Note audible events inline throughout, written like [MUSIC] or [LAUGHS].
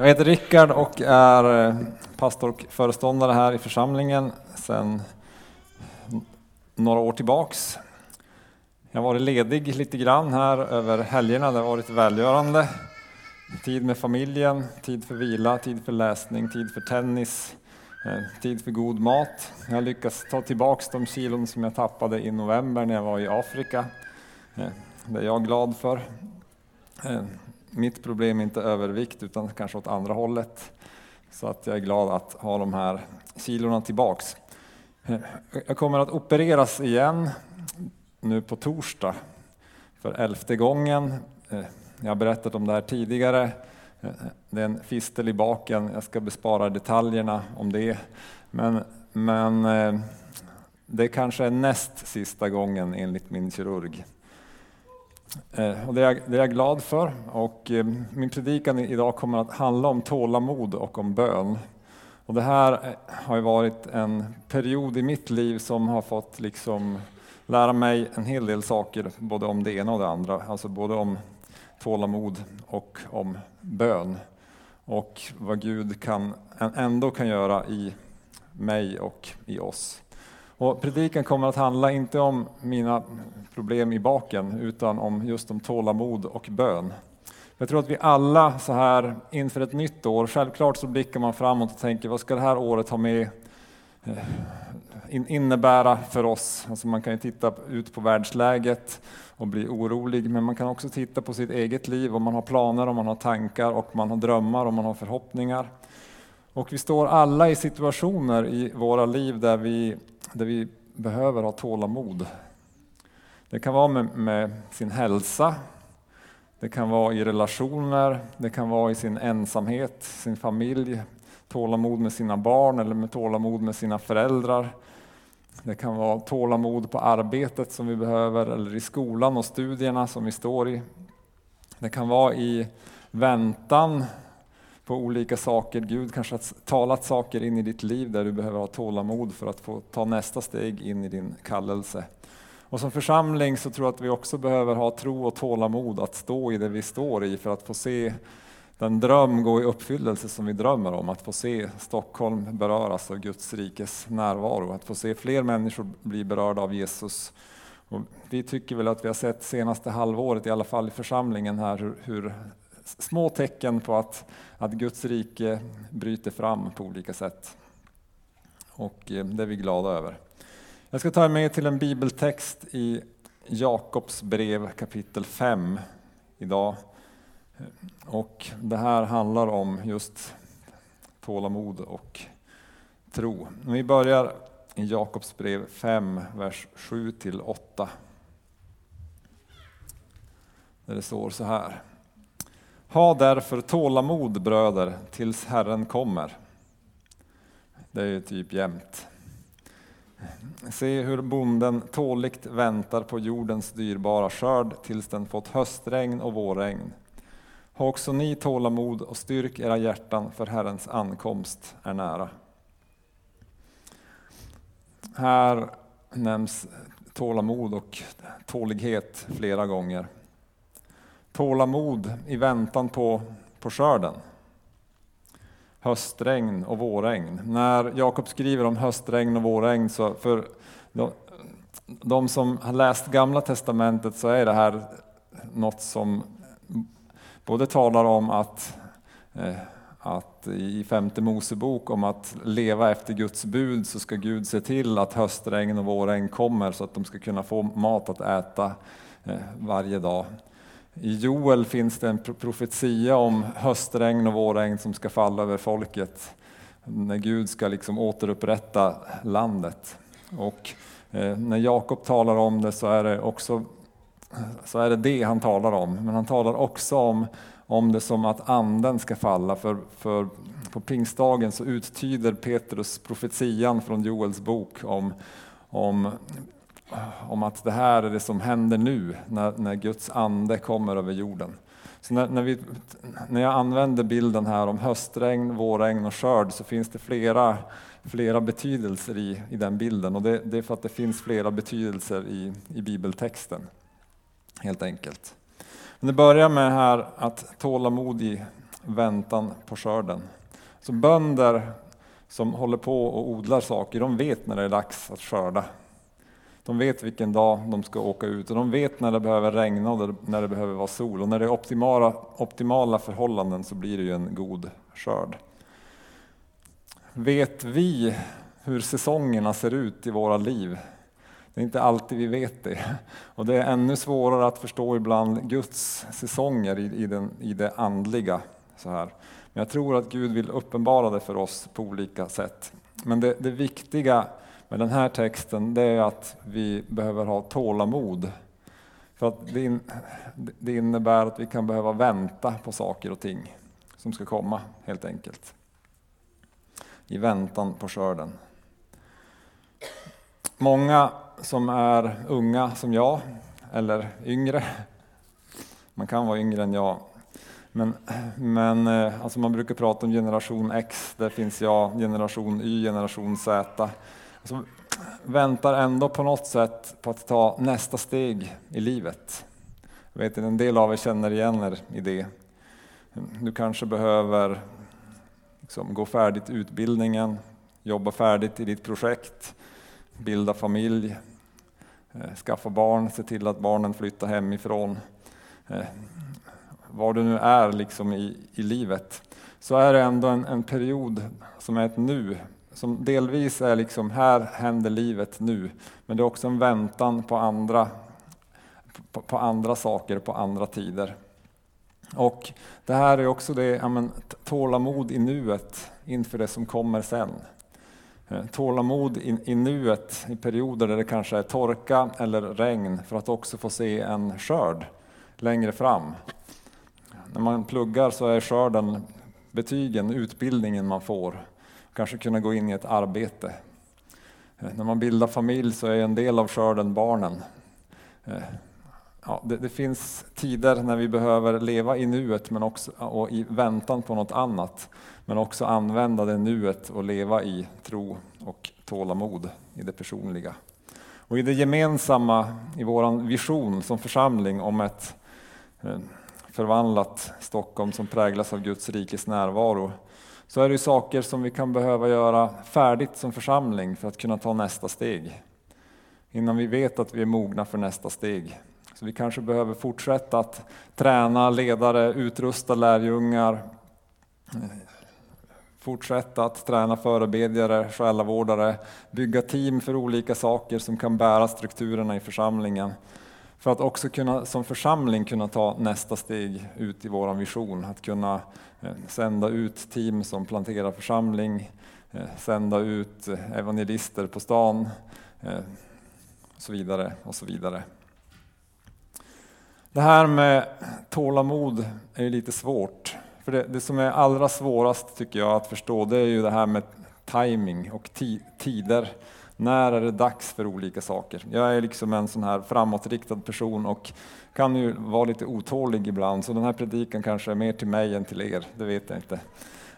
Jag heter Rickard och är eh, pastor och föreståndare här i församlingen sedan några år tillbaks. Jag har varit ledig lite grann här över helgerna, det har varit välgörande. Tid med familjen, tid för vila, tid för läsning, tid för tennis, eh, tid för god mat. Jag har lyckats ta tillbaks de kilon som jag tappade i november när jag var i Afrika. Eh, det är jag glad för mitt problem är inte övervikt utan kanske åt andra hållet. Så att jag är glad att ha de här kilorna tillbaks. Jag kommer att opereras igen nu på torsdag för elfte gången. Jag har berättat om det här tidigare. Det är en fistel i baken, jag ska bespara detaljerna om det. Men, men eh, det kanske är näst sista gången enligt min kirurg. Eh, och det, är jag, det är jag glad för. Och eh, min predikan idag kommer att handla om tålamod och om bön. Och det här eh, har varit en period i mitt liv som har fått liksom lära mig en hel del saker, både om det ena och det andra. Alltså både om tålamod och om bön. Och vad Gud kan, ändå kan göra i mig och i oss. Och predikan kommer att handla inte om mina problem i baken utan om just om tålamod och bön. Jag tror att vi alla så här inför ett nytt år, självklart så blickar man framåt och tänker vad ska det här året ha med eh, innebära för oss? Alltså man kan ju titta ut på världsläget och bli orolig, men man kan också titta på sitt eget liv och man har planer och man har tankar och man har drömmar och man har förhoppningar. Och vi står alla i situationer i våra liv där vi där vi behöver ha tålamod. Det kan vara med, med, sin hälsa, det kan vara i relationer, det kan vara i sin ensamhet, sin familj, tålamod med sina barn eller med tålamod med sina föräldrar. Det kan vara tålamod på arbetet som vi behöver eller i skolan och studierna som vi står i. Det kan vara i väntan på olika saker. Gud kanske har talat saker in i ditt liv där du behöver ha tålamod för att få ta nästa steg in i din kallelse. Och som församling så tror jag att vi också behöver ha tro och tålamod att stå i det vi står i för att få se den dröm gå i uppfyllelse som vi drömmer om, att få se Stockholm beröras av Guds rikes närvaro, att få se fler människor bli berörda av Jesus. Och vi tycker väl att vi har sett senaste halvåret, i alla fall i församlingen här, hur, hur små tecken på att, att Guds rike bryter fram på olika sätt. Och eh, det är vi glada över. Jag ska ta er med till en bibeltext i Jakobs brev kapitel 5 idag. Och det här handlar om just tålamod och tro. Vi börjar i Jakobs brev 5, vers 7 8. Där det står så här. Ha därför tålamod bröder tills Herren kommer. Det är ju typ jämt. Se hur bonden tåligt väntar på jordens dyrbara skörd tills den fått höstregn och vårregn. Ha också ni tålamod och styrk era hjärtan för Herrens ankomst är nära. Här nämns tålamod och tålighet flera gånger tålamod i väntan på, på skörden. Höstregn och vårregn. När Jakob skriver om höstregn och vårregn, så för de, de som har läst Gamla Testamentet så är det här något som både talar om att, eh, att i femte Mosebok om att leva efter Guds bud så ska Gud se till att höstregn och vårregn kommer så att de ska kunna få mat att äta eh, varje dag. I Joel finns det en profetia om höstregn och vårregn som ska falla över folket när Gud ska liksom återupprätta landet. Och eh, när Jakob talar om det så är det också så är det, det han talar om. Men han talar också om, om det som att anden ska falla. För, för på pingstdagen så uttyder Petrus profetian från Joels bok om, om om att det här är det som händer nu när, när Guds ande kommer över jorden. Så när, när, vi, när jag använder bilden här om höstregn, vårregn och skörd så finns det flera, flera betydelser i, i den bilden och det, det är för att det finns flera betydelser i, i bibeltexten. Helt enkelt. Men det börjar med här att tålamod i väntan på skörden. Så bönder som håller på och odlar saker, de vet när det är dags att skörda. De vet vilken dag de ska åka ut och de vet när det behöver regna och när det behöver vara sol. Och när det är optimala, optimala förhållanden så blir det ju en god skörd. Vet vi hur säsongerna ser ut i våra liv? Det är inte alltid vi vet det. Och det är ännu svårare att förstå ibland Guds säsonger i, i, den, i det andliga. Så här. Men jag tror att Gud vill uppenbara det för oss på olika sätt. Men det, det viktiga med den här texten det är att vi behöver ha tålamod. För att det, in, det innebär att vi kan behöva vänta på saker och ting som ska komma helt enkelt. I väntan på skörden. Många som är unga som jag, eller yngre, man kan vara yngre än jag, men, men eh, alltså man brukar prata om generation X, där finns jag, generation Y, generation Z. Alltså, väntar ändå på något sätt på att ta nästa steg i livet. Jag vet att en del av er känner igen er i det. Du kanske behöver liksom, gå färdigt utbildningen, jobba färdigt i ditt projekt, bilda familj, eh, skaffa barn, se till att barnen flyttar hemifrån. Eh, var du nu är liksom i, i livet, så är det ändå en, en period som är ett nu, som delvis är liksom här händer livet nu, men det är också en väntan på andra, på, på andra saker, på andra tider. Och det här är också det, ja, men, tålamod i nuet inför det som kommer sen. Eh, tålamod i, i nuet i perioder där det kanske är torka eller regn för att också få se en skörd längre fram. När man pluggar så är skörden betygen, utbildningen man får. Kanske kunna gå in i ett arbete. Eh, när man bildar familj så är en del av skörden barnen. Eh, ja, det, det, finns tider när vi behöver leva i nuet men också, och i väntan på något annat. Men också använda det nuet och leva i tro och tålamod i det personliga. Och i det gemensamma, i vår vision som församling om ett eh, förvandlat Stockholm som präglas av Guds rikes närvaro, så är det saker som vi kan behöva göra färdigt som församling för att kunna ta nästa steg. Innan vi vet att vi är mogna för nästa steg. Så vi kanske behöver fortsätta att träna ledare, utrusta lärjungar, fortsätta att träna förebedjare, själavårdare, bygga team för olika saker som kan bära strukturerna i församlingen. För att också kunna, som församling kunna ta nästa steg ut i vår vision, att kunna Eh, sända ut team som planterar församling, eh, sända ut eh, evangelister på stan, och så vidare och så vidare. Det här med tålamod är lite svårt. För det, det, som är allra svårast tycker jag att förstå det är ju det här med timing och tider. När är det dags för olika saker? Jag är liksom en sån här framåtriktad person och kan ju vara lite otålig ibland, så den här predikan kanske är mer till mig än till er, det vet jag inte.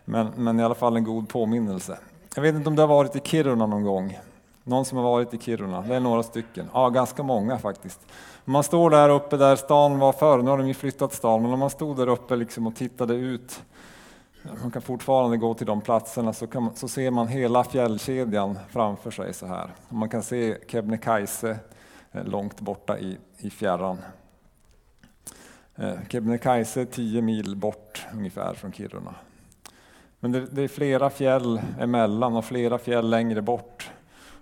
Men, men i alla fall en god påminnelse. Jag vet inte om du har varit i Kiruna någon gång? Någon som har varit i Kiruna? Det är några stycken. Ja, ganska många faktiskt. Man står där uppe där stan var förr, nu har de ju flyttat stan, men om man stod där uppe liksom och tittade ut, man kan fortfarande gå till de platserna, så, man, så ser man hela fjällkedjan framför sig så här. Man kan se Kebnekaise eh, långt borta i, i fjärran. Eh, Kebnekaise är tio mil bort ungefär från Kiruna. Men det, det är flera fjäll emellan och flera fjäll längre bort.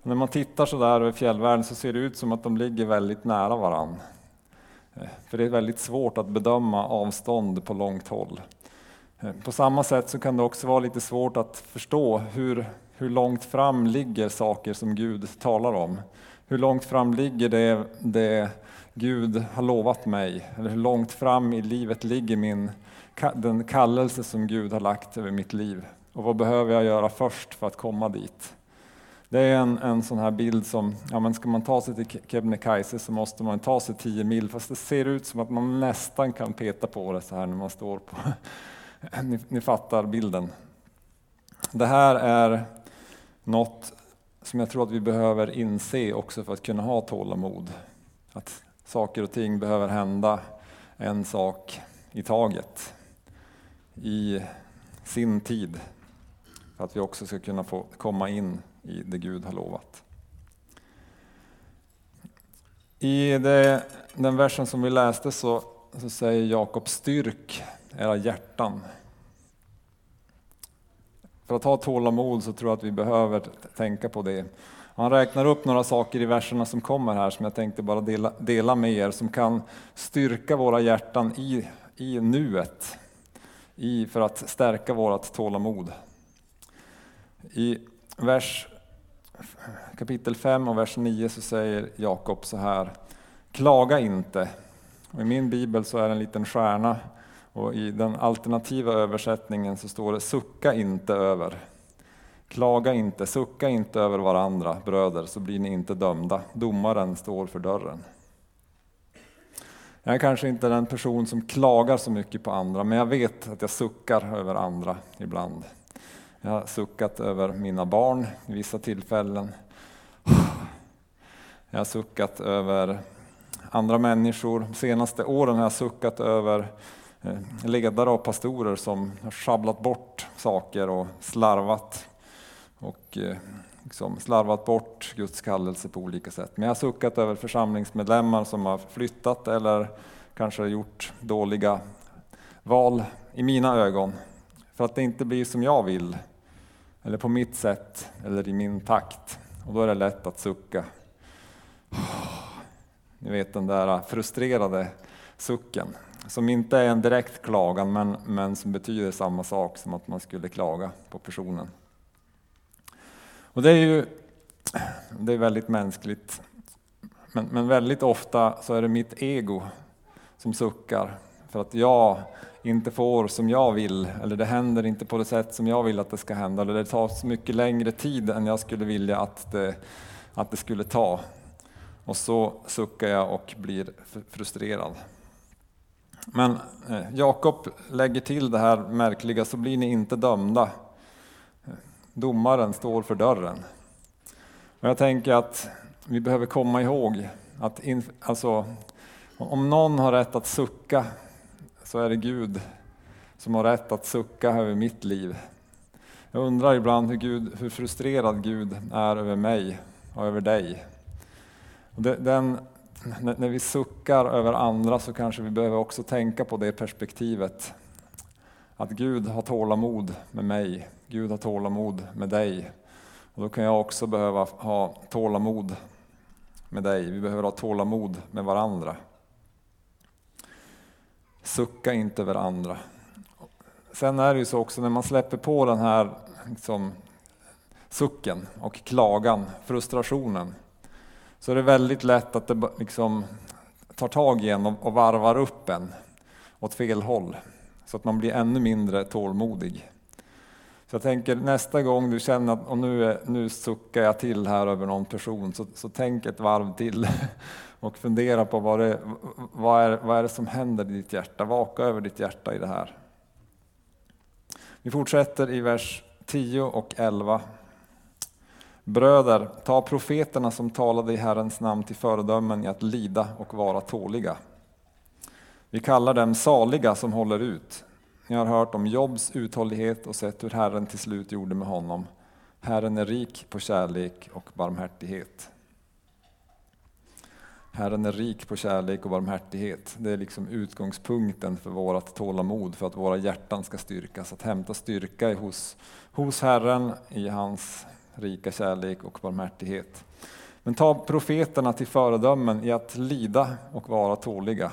Och när man tittar så där över fjällvärlden så ser det ut som att de ligger väldigt nära varann. Eh, för det är väldigt svårt att bedöma avstånd på långt håll. Eh, på samma sätt så kan det också vara lite svårt att förstå hur, hur långt fram ligger saker som Gud talar om. Hur långt fram ligger det, det Gud har lovat mig? Eller hur långt fram i livet ligger min, den kallelse som Gud har lagt över mitt liv? Och vad behöver jag göra först för att komma dit? Det är en, en sån här bild som, ja men ska man ta sig till Kebnekaise så måste man ta sig 10 mil, fast det ser ut som att man nästan kan peta på det så här när man står på ni, ni fattar bilden. Det här är något som jag tror att vi behöver inse också för att kunna ha tålamod. Att saker och ting behöver hända en sak i taget. i sin tid. För att vi också ska kunna få komma in i det Gud har lovat. I det, den versen som vi läste så, så säger Jakob styrk era hjärtan. För att ha tålamod så tror jag att vi behöver tänka på det. Han räknar upp några saker i verserna som kommer här som jag tänkte bara dela, dela med er som kan styrka våra hjärtan i, i nuet i, för att stärka vårt tålamod. I vers, kapitel 5 och vers 9 så säger Jakob så här Klaga inte. Och I min bibel så är det en liten stjärna och i den alternativa översättningen så står det sucka inte över. Klaga inte, sucka inte över varandra, bröder, så blir ni inte dömda. Domaren står för dörren. Jag är kanske inte den person som klagar så mycket på andra, men jag vet att jag suckar över andra ibland. Jag har suckat över mina barn i vissa tillfällen. Jag har suckat över andra människor. De senaste åren har jag suckat över ledare och pastorer som har sjabblat bort saker och slarvat och eh, liksom slarvat bort Guds kallelse på olika sätt. Men jag har suckat över församlingsmedlemmar som har flyttat eller kanske gjort dåliga val i mina ögon för att det inte blir som jag vill eller på mitt sätt eller i min takt. Och då är det lätt att sucka. Ni vet den där frustrerade sucken som inte är en direkt klagan men, men som betyder samma sak som att man skulle klaga på personen. Och det är ju det är väldigt mänskligt. Men, men väldigt ofta så är det mitt ego som suckar för att jag inte får som jag vill, eller det händer inte på det sätt som jag vill att det ska hända, eller det tar så mycket längre tid än jag skulle vilja att det, att det skulle ta. Och så suckar jag och blir frustrerad. Men eh, Jakob lägger till det här märkliga, så blir ni inte dömda. Domaren står för dörren. Och jag tänker att vi behöver komma ihåg att in, alltså, om någon har rätt att sucka så är det Gud som har rätt att sucka över mitt liv. Jag undrar ibland hur, Gud, hur frustrerad Gud är över mig och över dig. Och den, när vi suckar över andra så kanske vi behöver också tänka på det perspektivet. Att Gud har tålamod med mig, Gud har tålamod med dig. Och då kan jag också behöva ha tålamod med dig. Vi behöver ha tålamod med varandra. Sucka inte över andra. Sen är det ju så också när man släpper på den här liksom, sucken och klagan, frustrationen, så är det väldigt lätt att det liksom tar tag i en och varvar upp en åt fel håll. Så att man blir ännu mindre tålmodig. Så jag tänker nästa gång du känner att och nu, är, nu suckar jag till här över någon person, så, så tänk ett varv till [LAUGHS] och fundera på vad, det, vad, är, vad är det som händer i ditt hjärta. Vaka över ditt hjärta i det här. Vi fortsätter i vers 10 och 11. Bröder, ta profeterna som talade i Herrens namn till föredömen i att lida och vara tåliga. Vi kallar dem saliga som håller ut. Ni har hört om Jobs uthållighet och sett hur Herren till slut gjorde med honom. Herren är rik på kärlek och barmhärtighet. Herren är rik på kärlek och barmhärtighet. Det är liksom utgångspunkten för vårt tålamod, för att våra hjärtan ska styrkas. Att hämta styrka hos, hos Herren i hans rika kärlek och barmhärtighet. Men ta profeterna till föredömen i att lida och vara tåliga.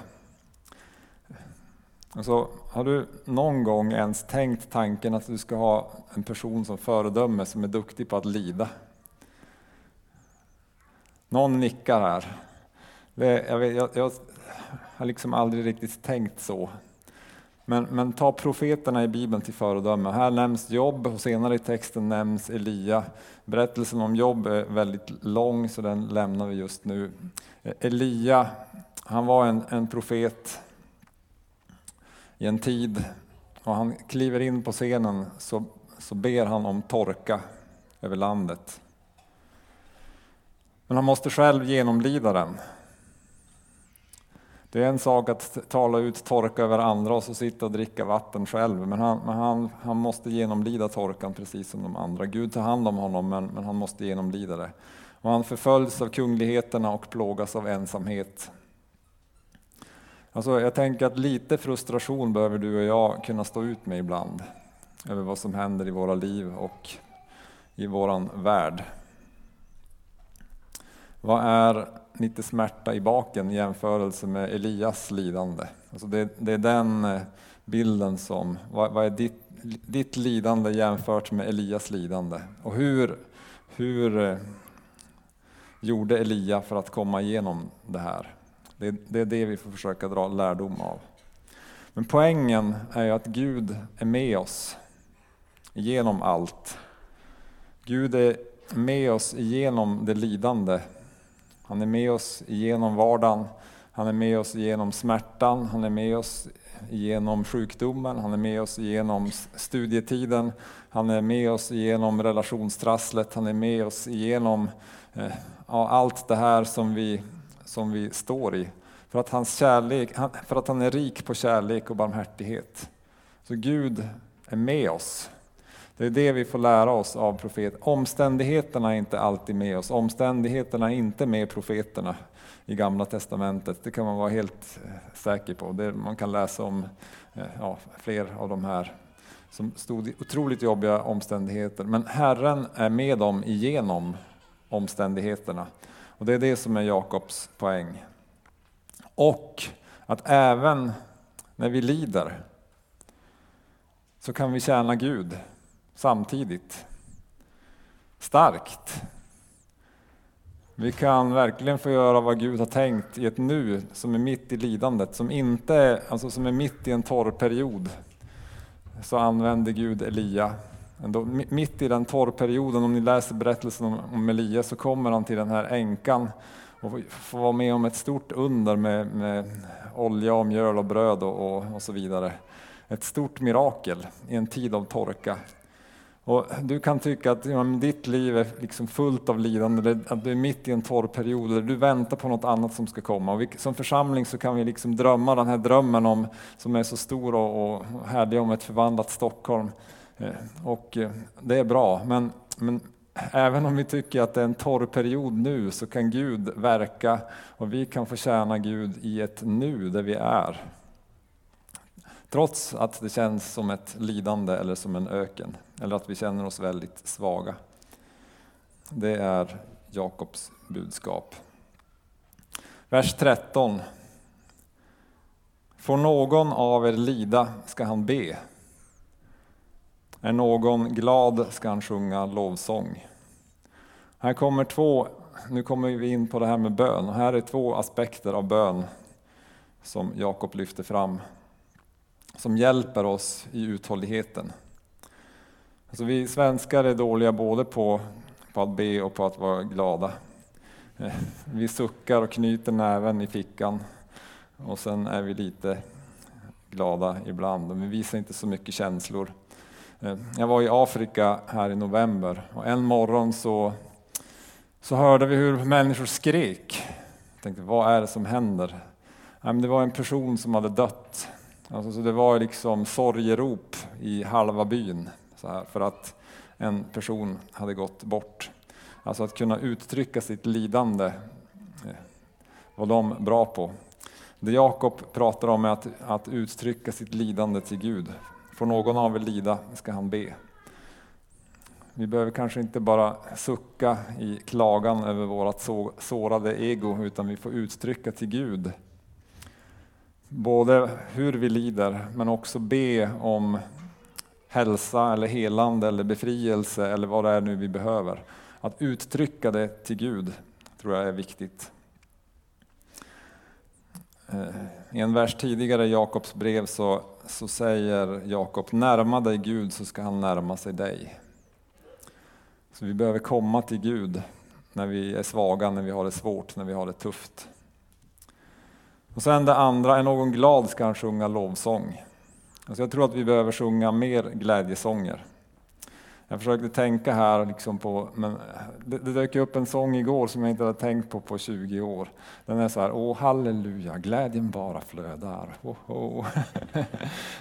Alltså, har du någon gång ens tänkt tanken att du ska ha en person som föredöme som är duktig på att lida? Någon nickar här. Det, jag, vet, jag, jag, har liksom aldrig riktigt tänkt så. Men, men ta profeterna i Bibeln till föredöme. Här nämns Jobb och senare i texten nämns Elia. Berättelsen om Jobb är väldigt lång så den lämnar vi just nu. Elia, han var en, en profet i en tid och han kliver in på scenen så, så ber han om torka över landet. Men han måste själv genomlida den. Det är en sak att tala ut torka över andra och så sitta och dricka vatten själv, men han, men han, han måste genomlida torkan precis som de andra. Gud tar hand om honom, men, men han måste genomlida det. Och han förföljs av kungligheterna och plågas av ensamhet. Alltså, jag tänker att lite frustration behöver du och jag kunna stå ut med ibland, över vad som händer i våra liv och i våran värld. Vad är lite smärta i baken i jämförelse med Elias lidande? Alltså det, det är den eh, bilden som, vad, vad är ditt, ditt, lidande jämfört med Elias lidande? Och hur, hur eh, gjorde Elia för att komma igenom det här? Det, det är det vi får försöka dra lärdom av. Men poängen är ju att Gud är med oss genom allt. Gud är med oss genom det lidande han är med oss genom vardagen, han är med oss genom smärtan, han är med oss genom sjukdomen, han är med oss genom studietiden, han är med oss genom relationstrasslet, han är med oss genom eh, allt det här som vi, som vi står i. För att, hans kärlek, för att han är rik på kärlek och barmhärtighet. Så Gud är med oss. Det är det vi får lära oss av profeten. Omständigheterna är inte alltid med oss. Omständigheterna är inte med profeterna i Gamla Testamentet. Det kan man vara helt eh, säker på. Det, man kan läsa om eh, ja, fler av de här som stod i otroligt jobbiga omständigheter. Men Herren är med dem igenom omständigheterna. Och Det är det som är Jakobs poäng. Och att även när vi lider så kan vi tjäna Gud samtidigt. Starkt. Vi kan verkligen få göra vad Gud har tänkt i ett nu som är mitt i lidandet, som inte är, alltså som är mitt i en torr period. Så använder Gud Elia. Ändå, mitt i den torrperioden, om ni läser berättelsen om, om Elia, så kommer han till den här änkan och får vara med om ett stort under med, med olja och mjöl och bröd och, och, och så vidare. Ett stort mirakel i en tid av torka. Och du kan tycka att ja, ditt liv är liksom fullt av lidande, att du är mitt i en torr period, eller du väntar på något annat som ska komma. Och vi, som församling så kan vi liksom drömma den här drömmen om, som är så stor och, och härlig om ett förvandlat Stockholm. Eh, och eh, det är bra, men, men även om vi tycker att det är en torr period nu så kan Gud verka och vi kan få tjäna Gud i ett nu där vi är. Trots att det känns som ett lidande eller som en öken, eller att vi känner oss väldigt svaga. Det är Jakobs budskap. Vers 13. Får någon av er lida ska han be. Är någon glad ska han sjunga lovsång. Här kommer två, nu kommer vi in på det här med bön. Här är två aspekter av bön som Jakob lyfter fram som hjälper oss i uthålligheten. Alltså vi svenskar är dåliga både på, på att be och på att vara glada. Eh, vi suckar och knyter näven i fickan och sen är vi lite glada ibland, men vi visar inte så mycket känslor. Eh, jag var i Afrika här i november och en morgon så, så hörde vi hur människor skrek. Jag tänkte, vad är det som händer? Det var en person som hade dött Alltså, så det var liksom sorgerop i halva byn så här, för att en person hade gått bort. Alltså att kunna uttrycka sitt lidande eh, var de bra på. Det Jakob pratar om är att, att uttrycka sitt lidande till Gud. Får någon av er lida ska han be. Vi behöver kanske inte bara sucka i klagan över vårt sårade ego, utan vi får uttrycka till Gud både hur vi lider, men också be om hälsa eller helande eller befrielse eller vad det är nu vi behöver. Att uttrycka det till Gud tror jag är viktigt. Eh, I en vers tidigare i Jakobs brev så, så säger Jakob, närma dig Gud så ska han närma sig dig. Så vi behöver komma till Gud när vi är svaga, när vi har det svårt, när vi har det tufft. Och sen det andra, är någon glad ska han sjunga lovsång. Alltså jag tror att vi behöver sjunga mer glädjesånger. Jag försökte tänka här liksom på, men det, det dök upp en sång igår som jag inte hade tänkt på på 20 år. Den är så här, åh halleluja, glädjen bara flödar. Oh, oh.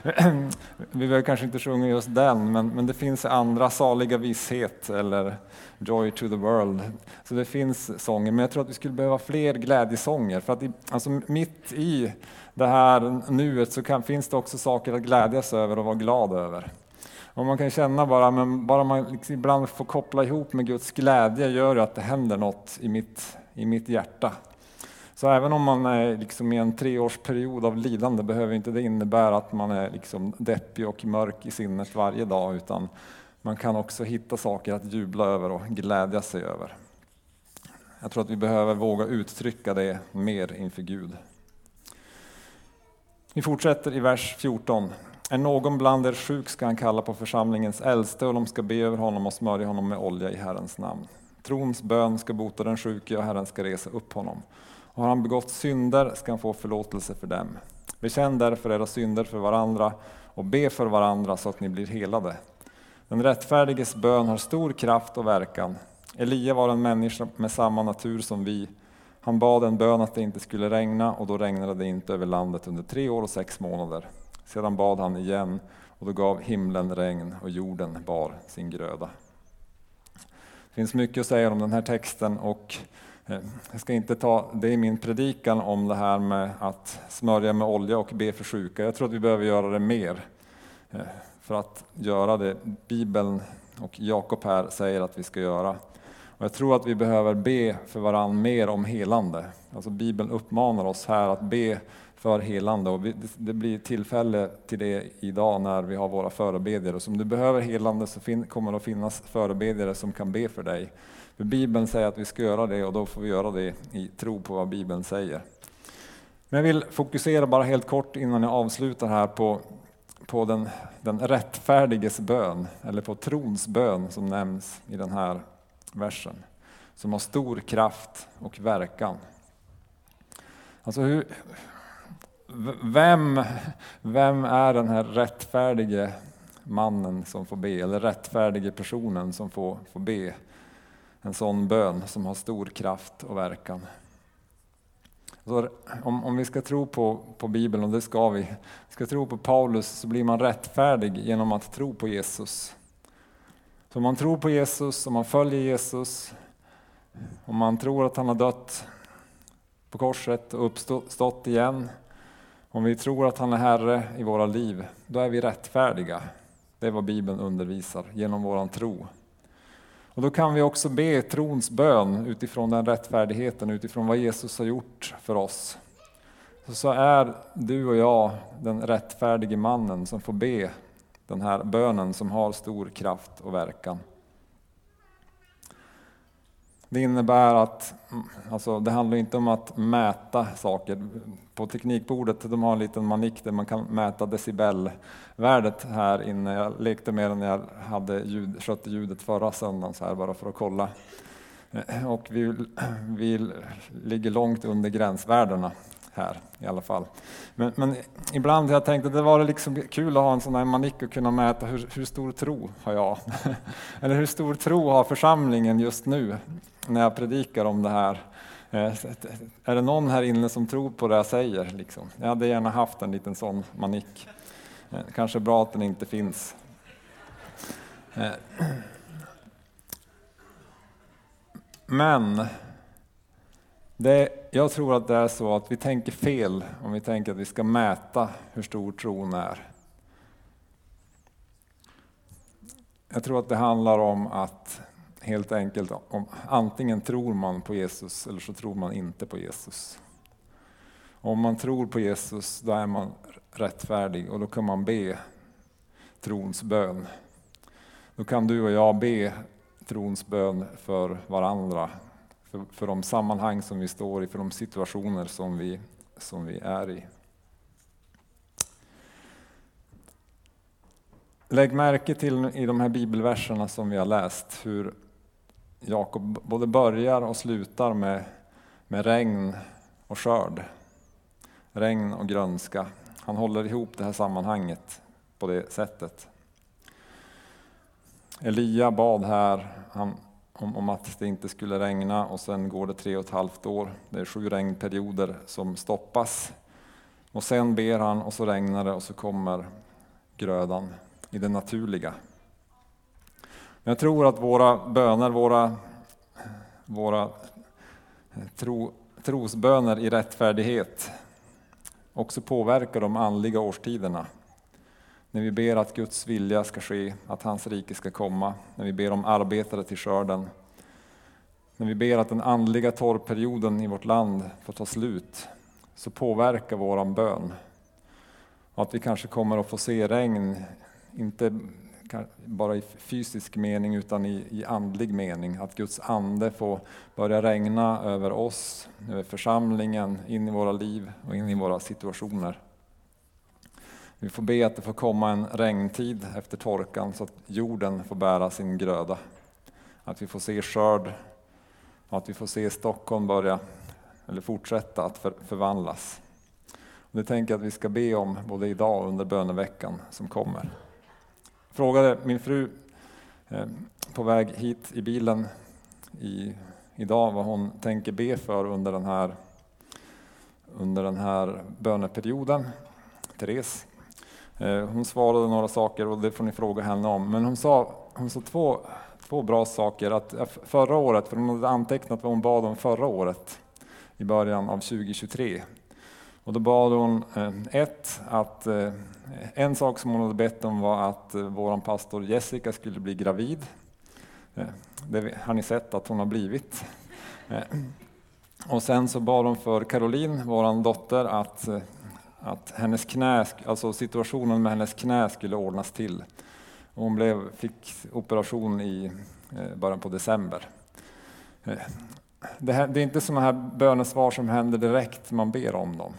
[CLEARS THROAT] Vi behöver kanske inte sjunga just den, men, men det finns andra, saliga visshet eller Joy to the world. Så det finns sånger, men jag tror att vi skulle behöva fler glädjesånger. För att i, alltså mitt i det här nuet så kan, finns det också saker att glädjas över och vara glad över. Och man kan känna bara, men bara man liksom ibland får koppla ihop med Guds glädje gör att det händer något i mitt, i mitt hjärta. Så även om man är liksom i en treårsperiod av lidande behöver inte det innebära att man är liksom deppig och mörk i sinnet varje dag, utan man kan också hitta saker att jubla över och glädja sig över. Jag tror att vi behöver våga uttrycka det mer inför Gud. Vi fortsätter i vers 14. Är någon bland er sjuk ska han kalla på församlingens äldste och de ska be över honom och smörja honom med olja i Herrens namn. Trons bön ska bota den sjuke och Herren ska resa upp honom. Och har han begått synder ska han få förlåtelse för dem. Bekänn därför era synder för varandra och be för varandra så att ni blir helade. Den rättfärdiges bön har stor kraft och verkan. Elia var en människa med samma natur som vi. Han bad en bön att det inte skulle regna och då regnade det inte över landet under tre år och sex månader. Sedan bad han igen och då gav himlen regn och jorden bar sin gröda. Det finns mycket att säga om den här texten och eh, jag ska inte ta det i min predikan om det här med att smörja med olja och be för sjuka. Jag tror att vi behöver göra det mer eh, för att göra det Bibeln och Jakob här säger att vi ska göra. Och jag tror att vi behöver be för varandra mer om helande. Alltså Bibeln uppmanar oss här att be för helande. Och det blir tillfälle till det idag när vi har våra förebedjare. Så om du behöver helande så kommer det att finnas förebedjare som kan be för dig. För Bibeln säger att vi ska göra det och då får vi göra det i tro på vad Bibeln säger. Men jag vill fokusera bara helt kort innan jag avslutar här på, på den, den rättfärdiges bön, eller på trons bön som nämns i den här versen. Som har stor kraft och verkan. Alltså hur, vem, vem är den här rättfärdige mannen som får be, eller rättfärdige personen som får, får be en sån bön som har stor kraft och verkan? Så om, om vi ska tro på, på Bibeln, och det ska vi, ska tro på Paulus så blir man rättfärdig genom att tro på Jesus. Så om man tror på Jesus, om man följer Jesus, om man tror att han har dött på korset och uppstått igen, om vi tror att han är Herre i våra liv, då är vi rättfärdiga. Det är vad Bibeln undervisar genom våran tro. Och då kan vi också be trons bön utifrån den rättfärdigheten, utifrån vad Jesus har gjort för oss. Så är du och jag den rättfärdige mannen som får be den här bönen som har stor kraft och verkan. Det innebär att, mm, alltså det handlar inte om att mäta saker. På teknikbordet de har en liten manik där man kan mäta decibelvärdet här inne. Jag lekte med den när jag hade ljud, skötte ljudet förra söndagen så här bara för att kolla. Eh, och vi, vi ligger långt under gränsvärdena här i alla fall. Men, men ibland har jag tänkt att det var liksom kul att ha en sån här manik och kunna mäta hur, hur stor tro har jag? [LAUGHS] Eller hur stor tro har församlingen just nu när jag predikar om det här? Eh, är det någon här inne som tror på det jag säger? Liksom? Jag hade gärna haft en liten sån manik. Eh, kanske bra att den inte finns. Eh, [CLEARS THROAT] men det, jag tror att det är så att vi tänker fel om vi tänker att vi ska mäta hur stor tron är. Jag tror att det handlar om att helt enkelt om antingen tror man på Jesus eller så tror man inte på Jesus. Om man tror på Jesus då är man rättfärdig och då kan man be trons bön. Då kan du och jag be trons bön för varandra för, för de sammanhang som vi står i, för de situationer som vi, som vi är i. Lägg märke till i de här bibelverserna som vi har läst hur Jakob både börjar och slutar med, med regn och skörd. Regn och grönska. Han håller ihop det här sammanhanget på det sättet. Elia bad här han, om, om att det inte skulle regna och sen går det tre och ett halvt år. Det är sju regnperioder som stoppas. Och sen ber han och så regnar det och så kommer grödan i det naturliga. Men jag tror att våra böner, våra, våra eh, tro, trosböner i rättfärdighet också påverkar de andliga årstiderna. När vi ber att Guds vilja ska ske, att hans rike ska komma, när vi ber om arbetare till skörden, när vi ber att den andliga torrperioden i vårt land får ta slut, så påverkar våran bön. Och att vi kanske kommer att få se regn, inte bara i fysisk mening utan i, i andlig mening. Att Guds ande får börja regna över oss, över församlingen, in i våra liv och in i våra situationer. Vi får be att det får komma en regntid efter torkan så att jorden får bära sin gröda. Att vi får se skörd och att vi får se Stockholm börja, eller fortsätta att förvandlas. Och det tänker jag att vi ska be om både idag och under böneveckan som kommer Jag frågade min fru eh, på väg hit i bilen i, idag vad hon tänker be för under den här, under den här böneperioden. Therese. Eh, hon svarade några saker och det får ni fråga henne om. Men hon sa, hon sa två, två bra saker. Att eh, förra året, för hon hade antecknat vad hon bad om förra året i början av 2023. Och då bad hon eh, ett, att en sak som hon hade bett om var att vår pastor Jessica skulle bli gravid. Det har ni sett att hon har blivit. Och sen så bad hon för Caroline, vår dotter, att, att hennes knä, alltså situationen med hennes knä skulle ordnas till. Hon blev, fick operation i eh, början på december. Eh, det, här, det är inte sådana här bönesvar som händer direkt man ber om dem.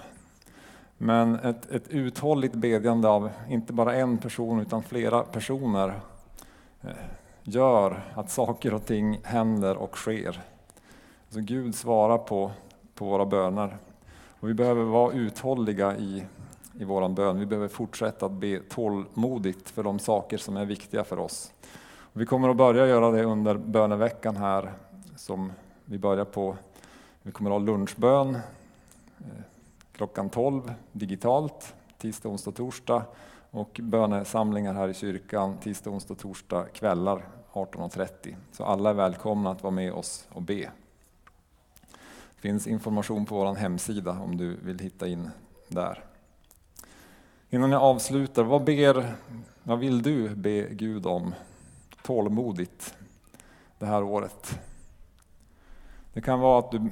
Men ett, ett uthålligt bedjande av inte bara en person utan flera personer eh, gör att saker och ting händer och sker. Så Gud svarar på, på våra böner. Och vi behöver vara uthålliga i, i vår bön. Vi behöver fortsätta att be tålmodigt för de saker som är viktiga för oss. Och vi kommer att börja göra det under böneveckan här som vi börjar på. Vi kommer att ha lunchbön eh, klockan 12 digitalt, tisdag, onsdag, torsdag och bönesamlingar här i kyrkan tisdag, onsdag, torsdag kvällar 18.30. Så alla är välkomna att vara med oss och be. Det finns information på vår hemsida om du vill hitta in där. Innan jag avslutar, vad, ber, vad vill du be Gud om tålmodigt det här året? Det kan vara att du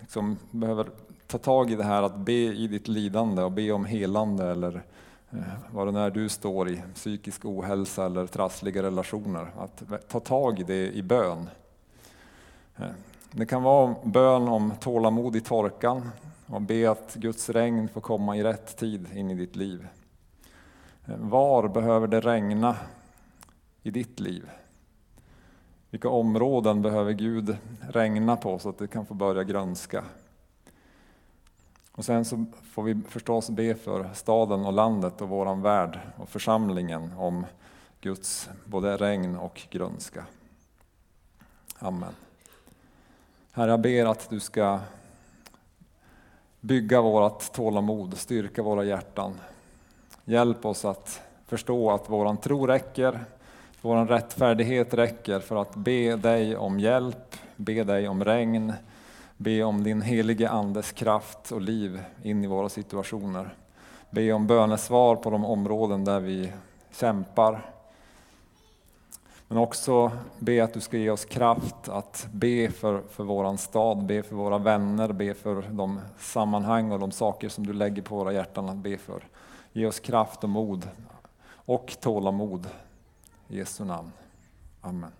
liksom behöver ta tag i det här att be i ditt lidande och be om helande eller eh, vad det är du står i, psykisk ohälsa eller trassliga relationer. Att ta tag i det i bön. Eh, det kan vara bön om tålamod i torkan och be att Guds regn får komma i rätt tid in i ditt liv. Var behöver det regna i ditt liv? Vilka områden behöver Gud regna på så att det kan få börja grönska? Och sen så får vi förstås be för staden och landet och våran värld och församlingen om Guds både regn och grönska. Amen. Herre, jag ber att du ska bygga vårt tålamod, styrka våra hjärtan. Hjälp oss att förstå att våran tro räcker, våran rättfärdighet räcker för att be dig om hjälp, be dig om regn, Be om din helige Andes kraft och liv in i våra situationer. Be om bönesvar på de områden där vi kämpar. Men också be att du ska ge oss kraft att be för, för våran stad, be för våra vänner, be för de sammanhang och de saker som du lägger på våra hjärtan att be för. Ge oss kraft och mod och tålamod. I Jesu namn. Amen.